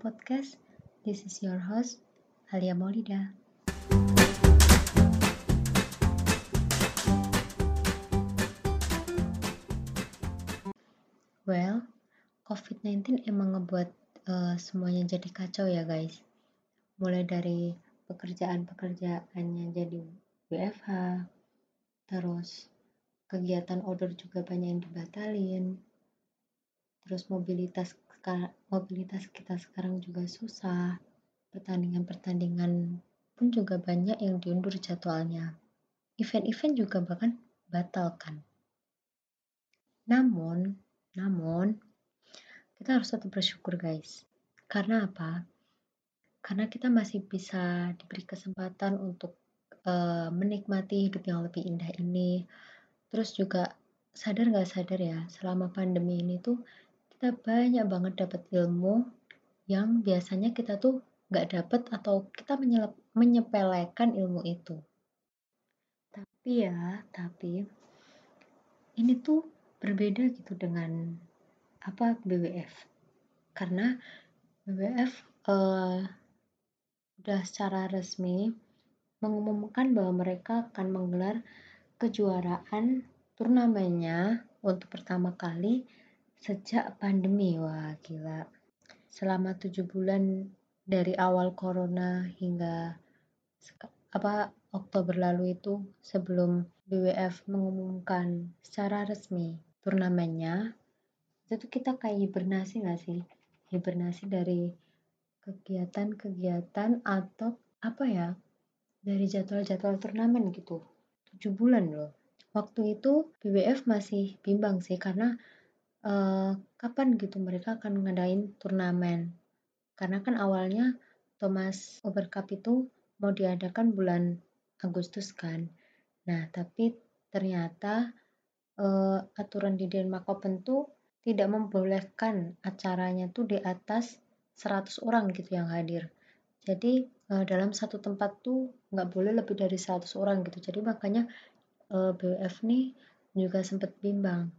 Podcast. This is your host, Alia Maulida. Well, COVID-19 emang ngebuat uh, semuanya jadi kacau ya guys. Mulai dari pekerjaan-pekerjaannya jadi WFH, terus kegiatan outdoor juga banyak yang dibatalin, terus mobilitas mobilitas kita sekarang juga susah, pertandingan-pertandingan pun juga banyak yang diundur jadwalnya. Event-event juga bahkan batalkan. Namun, namun kita harus tetap bersyukur guys. Karena apa? Karena kita masih bisa diberi kesempatan untuk uh, menikmati hidup yang lebih indah ini. Terus juga sadar nggak sadar ya, selama pandemi ini tuh kita banyak banget dapat ilmu yang biasanya kita tuh nggak dapat atau kita menyepelekan ilmu itu. Tapi ya, tapi ini tuh berbeda gitu dengan apa BWF karena BWF uh, eh, secara resmi mengumumkan bahwa mereka akan menggelar kejuaraan turnamennya untuk pertama kali sejak pandemi wah gila. Selama tujuh bulan dari awal corona hingga apa Oktober lalu itu sebelum BWF mengumumkan secara resmi turnamennya itu kita kayak hibernasi gak sih? Hibernasi dari kegiatan-kegiatan atau apa ya dari jadwal-jadwal turnamen gitu. Tujuh bulan loh. Waktu itu BWF masih bimbang sih karena uh, kapan gitu mereka akan ngadain turnamen karena kan awalnya Thomas Uber Cup itu mau diadakan bulan Agustus kan nah tapi ternyata uh, aturan di Denmark Open tuh tidak membolehkan acaranya tuh di atas 100 orang gitu yang hadir. Jadi uh, dalam satu tempat tuh nggak boleh lebih dari 100 orang gitu. Jadi makanya uh, eh, BWF nih juga sempat bimbang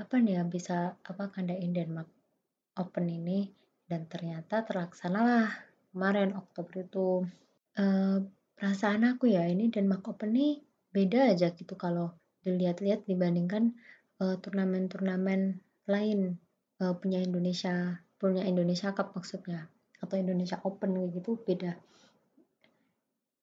kapan ya bisa apa kandain Denmark Open ini? Dan ternyata terlaksanalah kemarin Oktober itu. Uh, perasaan aku ya ini Denmark Open nih beda aja gitu kalau dilihat-lihat dibandingkan turnamen-turnamen lain. Uh, punya Indonesia punya Indonesia Cup maksudnya atau Indonesia Open gitu beda.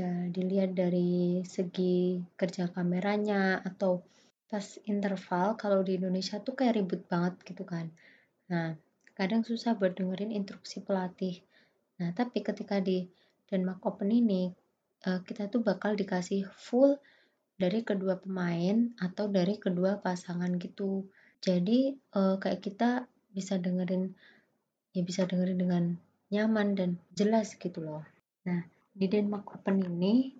Ya dilihat dari segi kerja kameranya atau pas interval kalau di Indonesia tuh kayak ribut banget gitu kan. Nah kadang susah buat dengerin instruksi pelatih. Nah tapi ketika di Denmark Open ini uh, kita tuh bakal dikasih full dari kedua pemain atau dari kedua pasangan gitu. Jadi uh, kayak kita bisa dengerin ya bisa dengerin dengan nyaman dan jelas gitu loh. Nah, di Denmark Open ini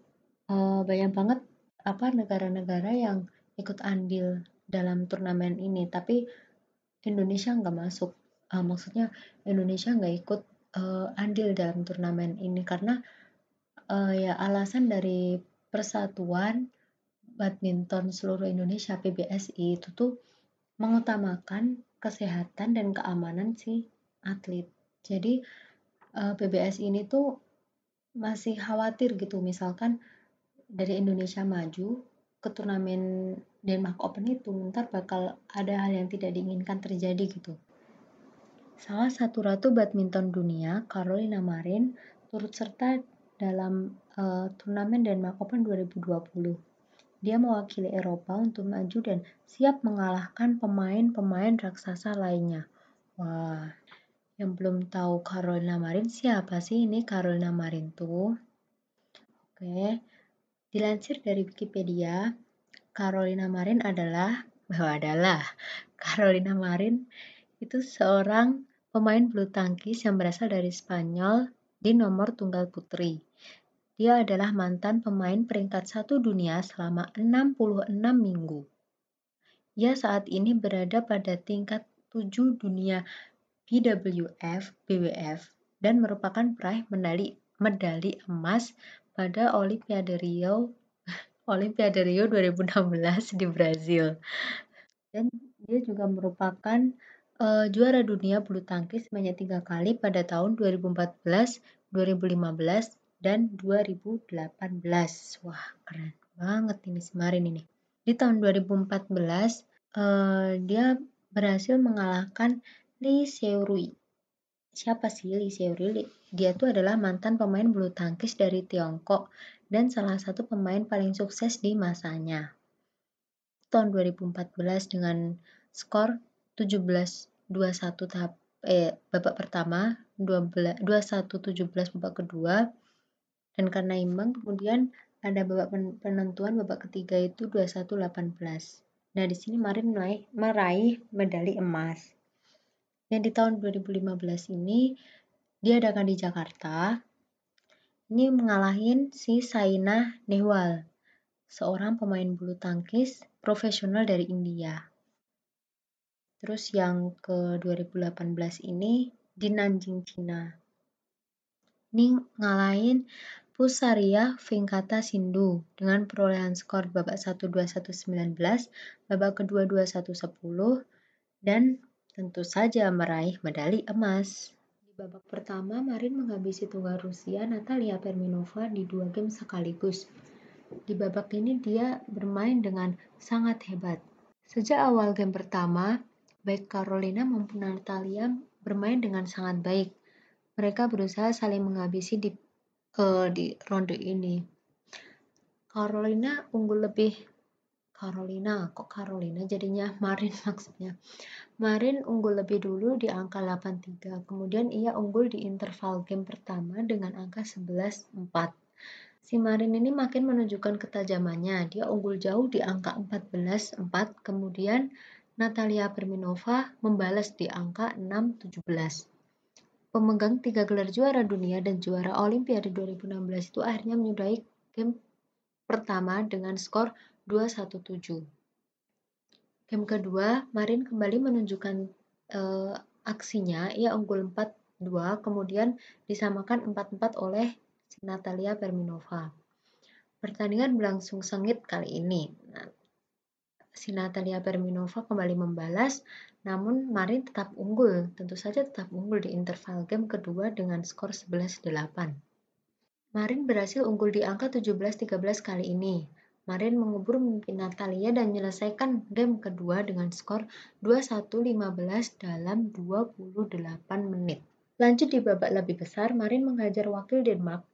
uh, banyak banget apa negara-negara yang ikut andil dalam turnamen ini, tapi Indonesia nggak masuk. Uh, maksudnya Indonesia nggak ikut uh, andil dalam turnamen ini karena uh, ya alasan dari Persatuan Badminton Seluruh Indonesia PBSI itu tuh mengutamakan kesehatan dan keamanan si atlet. Jadi uh, eh, PBS ini tuh masih khawatir gitu misalkan dari Indonesia maju ke turnamen Denmark Open itu ntar bakal ada hal yang tidak diinginkan terjadi gitu. Salah satu ratu badminton dunia, Carolina Marin, turut serta dalam uh, turnamen Denmark Open 2020. Dia mewakili Eropa untuk maju dan siap mengalahkan pemain-pemain raksasa lainnya. Wah, yang belum tahu Carolina Marin siapa sih ini Carolina Marin tuh? Oke, dilansir dari Wikipedia, Carolina Marin adalah bahwa adalah Carolina Marin itu seorang pemain bulu tangkis yang berasal dari Spanyol di nomor tunggal putri. Dia adalah mantan pemain peringkat satu dunia selama 66 minggu. Ia saat ini berada pada tingkat 7 dunia BWF, BWF dan merupakan peraih medali medali emas pada Olimpiade Rio Olimpiade Rio 2016 di Brazil. Dan dia juga merupakan uh, juara dunia bulu tangkis sebanyak tiga kali pada tahun 2014, 2015, dan 2018. Wah, keren banget ini si Marin ini. Di tahun 2014, uh, dia berhasil mengalahkan Lee Seurui. Siapa sih Lee Seurui? Dia tuh adalah mantan pemain bulu tangkis dari Tiongkok dan salah satu pemain paling sukses di masanya. Tahun 2014 dengan skor 17-21 tahap eh babak pertama, 21-17 babak kedua, dan karena imbang kemudian ada babak penentuan babak ketiga itu 21-18. Nah, di sini Marin meraih, meraih medali emas. Yang di tahun 2015 ini diadakan di Jakarta. Ini mengalahin si Saina Nehwal, seorang pemain bulu tangkis profesional dari India. Terus yang ke 2018 ini di Nanjing, Cina. Ini ngalahin Pusaria Venkata Sindu dengan perolehan skor babak 1-2-1-19, babak kedua 2-1-10, dan tentu saja meraih medali emas. Babak pertama, Marin menghabisi tunggal Rusia Natalia Perminova di dua game sekaligus. Di babak ini dia bermain dengan sangat hebat. Sejak awal game pertama, baik Carolina maupun Natalia bermain dengan sangat baik. Mereka berusaha saling menghabisi di uh, di ronde ini. Carolina unggul lebih Carolina, kok Carolina jadinya? Marin maksudnya. Marin unggul lebih dulu di angka 8-3, kemudian ia unggul di interval game pertama dengan angka 11-4. Si Marin ini makin menunjukkan ketajamannya, dia unggul jauh di angka 14-4, kemudian Natalia Perminova membalas di angka 6-17 pemegang tiga gelar juara dunia dan juara Olimpiade 2016 itu akhirnya menyudahi game pertama dengan skor 2-1-7. Game kedua, Marin kembali menunjukkan uh, aksinya, ia unggul 4-2, kemudian disamakan 4-4 oleh Natalia Perminova. Pertandingan berlangsung sengit kali ini. Nah, si Natalia Perminova kembali membalas, namun Marin tetap unggul, tentu saja tetap unggul di interval game kedua dengan skor 11-8. Marin berhasil unggul di angka 17-13 kali ini. Marin mengubur mimpi Natalia dan menyelesaikan game kedua dengan skor 21-15 dalam 28 menit. Lanjut di babak lebih besar, Marin menghajar wakil Denmark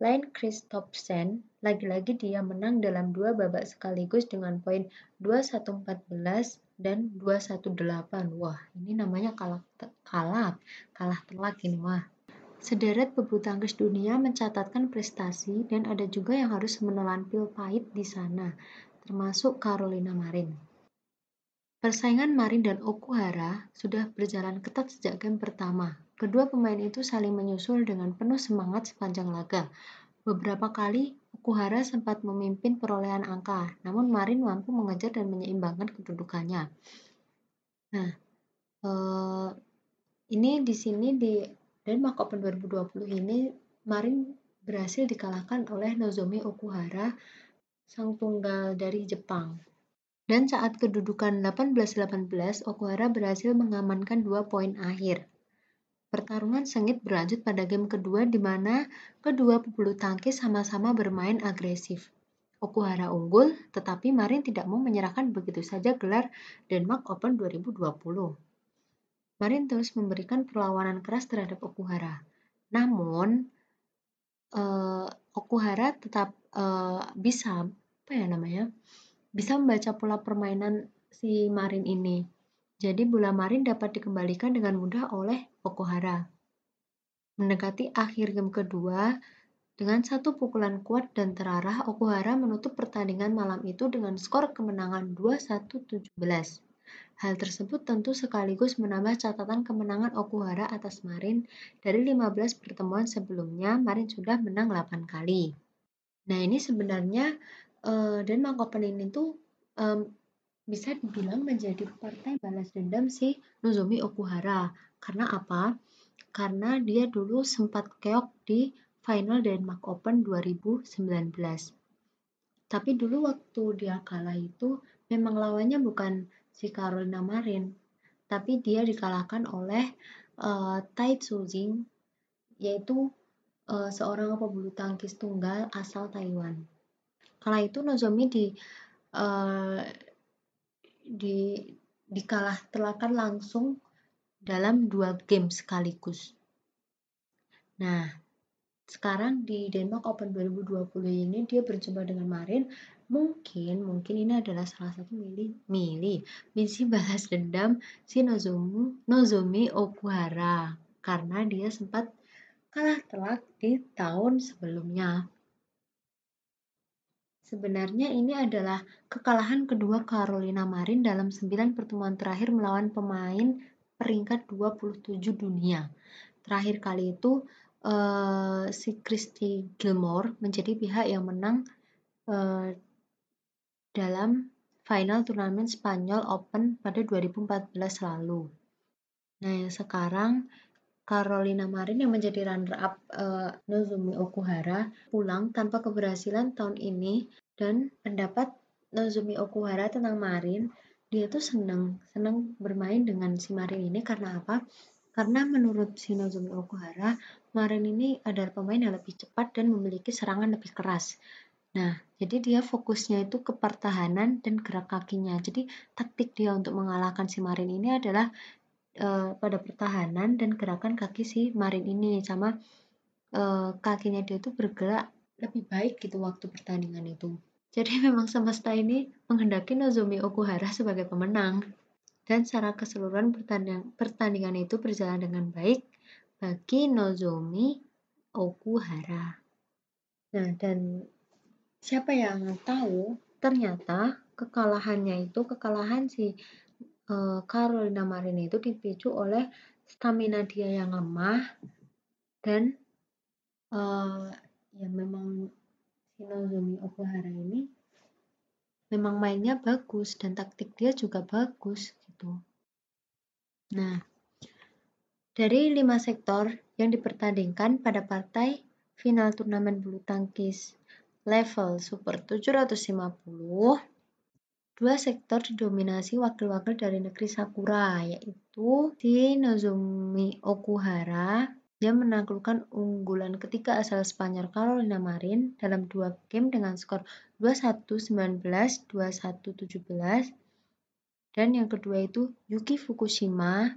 Lain Christopsen, lagi-lagi dia menang dalam dua babak sekaligus dengan poin 21-14 dan 218. Wah, ini namanya kalah kalah kalah telak ini wah. Sederet pebulu tangkis dunia mencatatkan prestasi dan ada juga yang harus menelan pil pahit di sana, termasuk Carolina Marin. Persaingan Marin dan Okuhara sudah berjalan ketat sejak game pertama, Kedua pemain itu saling menyusul dengan penuh semangat sepanjang laga. Beberapa kali Okuhara sempat memimpin perolehan angka, namun Marin mampu mengejar dan menyeimbangkan kedudukannya. Nah, eh, ini di sini di Denmark Open 2020 ini Marin berhasil dikalahkan oleh Nozomi Okuhara, sang tunggal dari Jepang. Dan saat kedudukan 18-18, Okuhara berhasil mengamankan dua poin akhir. Pertarungan sengit berlanjut pada game kedua di mana kedua pebulu tangkis sama-sama bermain agresif. Okuhara unggul, tetapi Marin tidak mau menyerahkan begitu saja gelar Denmark Open 2020. Marin terus memberikan perlawanan keras terhadap Okuhara. Namun, uh, Okuhara tetap uh, bisa, apa ya namanya, bisa membaca pola permainan si Marin ini jadi bola marin dapat dikembalikan dengan mudah oleh Okuhara. Mendekati akhir game kedua, dengan satu pukulan kuat dan terarah, Okuhara menutup pertandingan malam itu dengan skor kemenangan 2-1-17. Hal tersebut tentu sekaligus menambah catatan kemenangan Okuhara atas Marin. Dari 15 pertemuan sebelumnya, Marin sudah menang 8 kali. Nah ini sebenarnya uh, Denmark Open ini tuh um, bisa dibilang menjadi partai balas dendam si Nozomi Okuhara. Karena apa? Karena dia dulu sempat keok di final Denmark Open 2019. Tapi dulu waktu dia kalah itu memang lawannya bukan si Carolina Marin. tapi dia dikalahkan oleh uh, Tai Tzu-ying yaitu uh, seorang pebulu tangkis tunggal asal Taiwan. Kala itu Nozomi di uh, di dikalah telakan langsung dalam dua game sekaligus. Nah, sekarang di Denmark Open 2020 ini dia berjumpa dengan Marin mungkin mungkin ini adalah salah satu milih milih misi balas dendam si Nozomu Nozomi Okuhara karena dia sempat kalah telak di tahun sebelumnya. Sebenarnya ini adalah kekalahan kedua Carolina Marin dalam 9 pertemuan terakhir melawan pemain peringkat 27 dunia. Terakhir kali itu uh, si Christy Gilmore menjadi pihak yang menang uh, dalam final turnamen Spanyol Open pada 2014 lalu. Nah, yang sekarang Carolina Marin yang menjadi runner-up uh, Nozumi Okuhara pulang tanpa keberhasilan tahun ini dan pendapat Nozumi Okuhara tentang Marin dia tuh seneng seneng bermain dengan si Marin ini karena apa? Karena menurut si Nozumi Okuhara Marin ini adalah pemain yang lebih cepat dan memiliki serangan lebih keras. Nah, jadi dia fokusnya itu ke pertahanan dan gerak kakinya. Jadi taktik dia untuk mengalahkan si Marin ini adalah uh, pada pertahanan dan gerakan kaki si Marin ini sama uh, kakinya dia itu bergerak lebih baik gitu waktu pertandingan itu. Jadi memang semesta ini menghendaki Nozomi Okuhara sebagai pemenang. Dan secara keseluruhan pertandingan, pertandingan itu berjalan dengan baik bagi Nozomi Okuhara. Nah, dan siapa yang tahu ternyata kekalahannya itu kekalahan si uh, Carolina Marin itu dipicu oleh stamina dia yang lemah dan uh, ya memang Shinozumi Okuhara ini memang mainnya bagus dan taktik dia juga bagus gitu. Nah, dari lima sektor yang dipertandingkan pada partai final turnamen bulu tangkis level Super 750 Dua sektor didominasi wakil-wakil dari negeri Sakura, yaitu si Nozomi Okuhara yang menaklukkan unggulan ketiga asal Spanyol Carolina Marin dalam dua game dengan skor 21-19, 21-17. Dan yang kedua itu Yuki Fukushima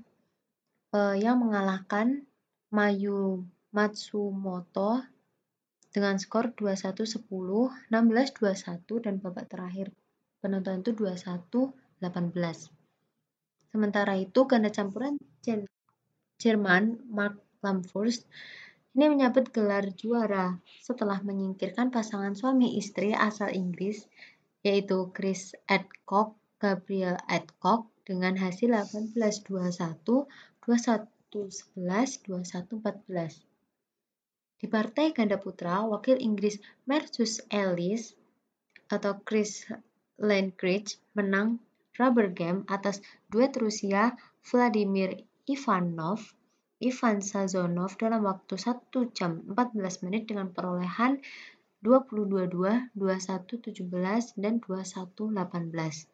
eh, yang mengalahkan Mayu Matsumoto dengan skor 21-10, 16-21 dan babak terakhir penonton itu 21 18. Sementara itu ganda campuran Jerman Mark Lamfurst ini menyabet gelar juara setelah menyingkirkan pasangan suami istri asal Inggris yaitu Chris Adcock, Gabriel Adcock dengan hasil 18-21, 21-11, 21-14. Di partai ganda putra, wakil Inggris Mercus Ellis atau Chris Landgrich menang rubber game atas duet Rusia Vladimir Ivanov Ivan Sazonov dalam waktu 1 jam 14 menit dengan perolehan 22-22, 21-17, dan 21-18.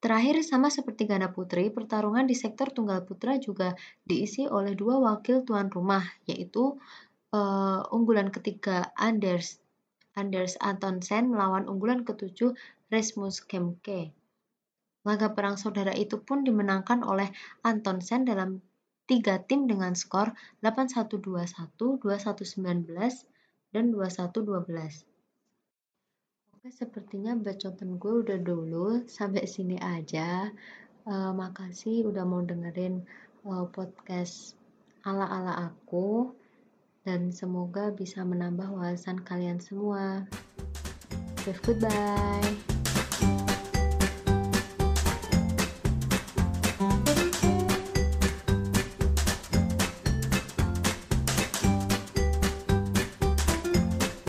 Terakhir, sama seperti ganda putri, pertarungan di sektor tunggal putra juga diisi oleh dua wakil tuan rumah, yaitu uh, unggulan ketiga Anders Anders Antonsen melawan unggulan ketujuh Rasmus Kemke. Laga perang saudara itu pun dimenangkan oleh Antonsen dalam tiga tim dengan skor 8121, 2119, dan 2112. Oke, sepertinya bacotan gue udah dulu sampai sini aja. Uh, makasih udah mau dengerin uh, podcast ala-ala aku dan semoga bisa menambah wawasan kalian semua. Goodbye.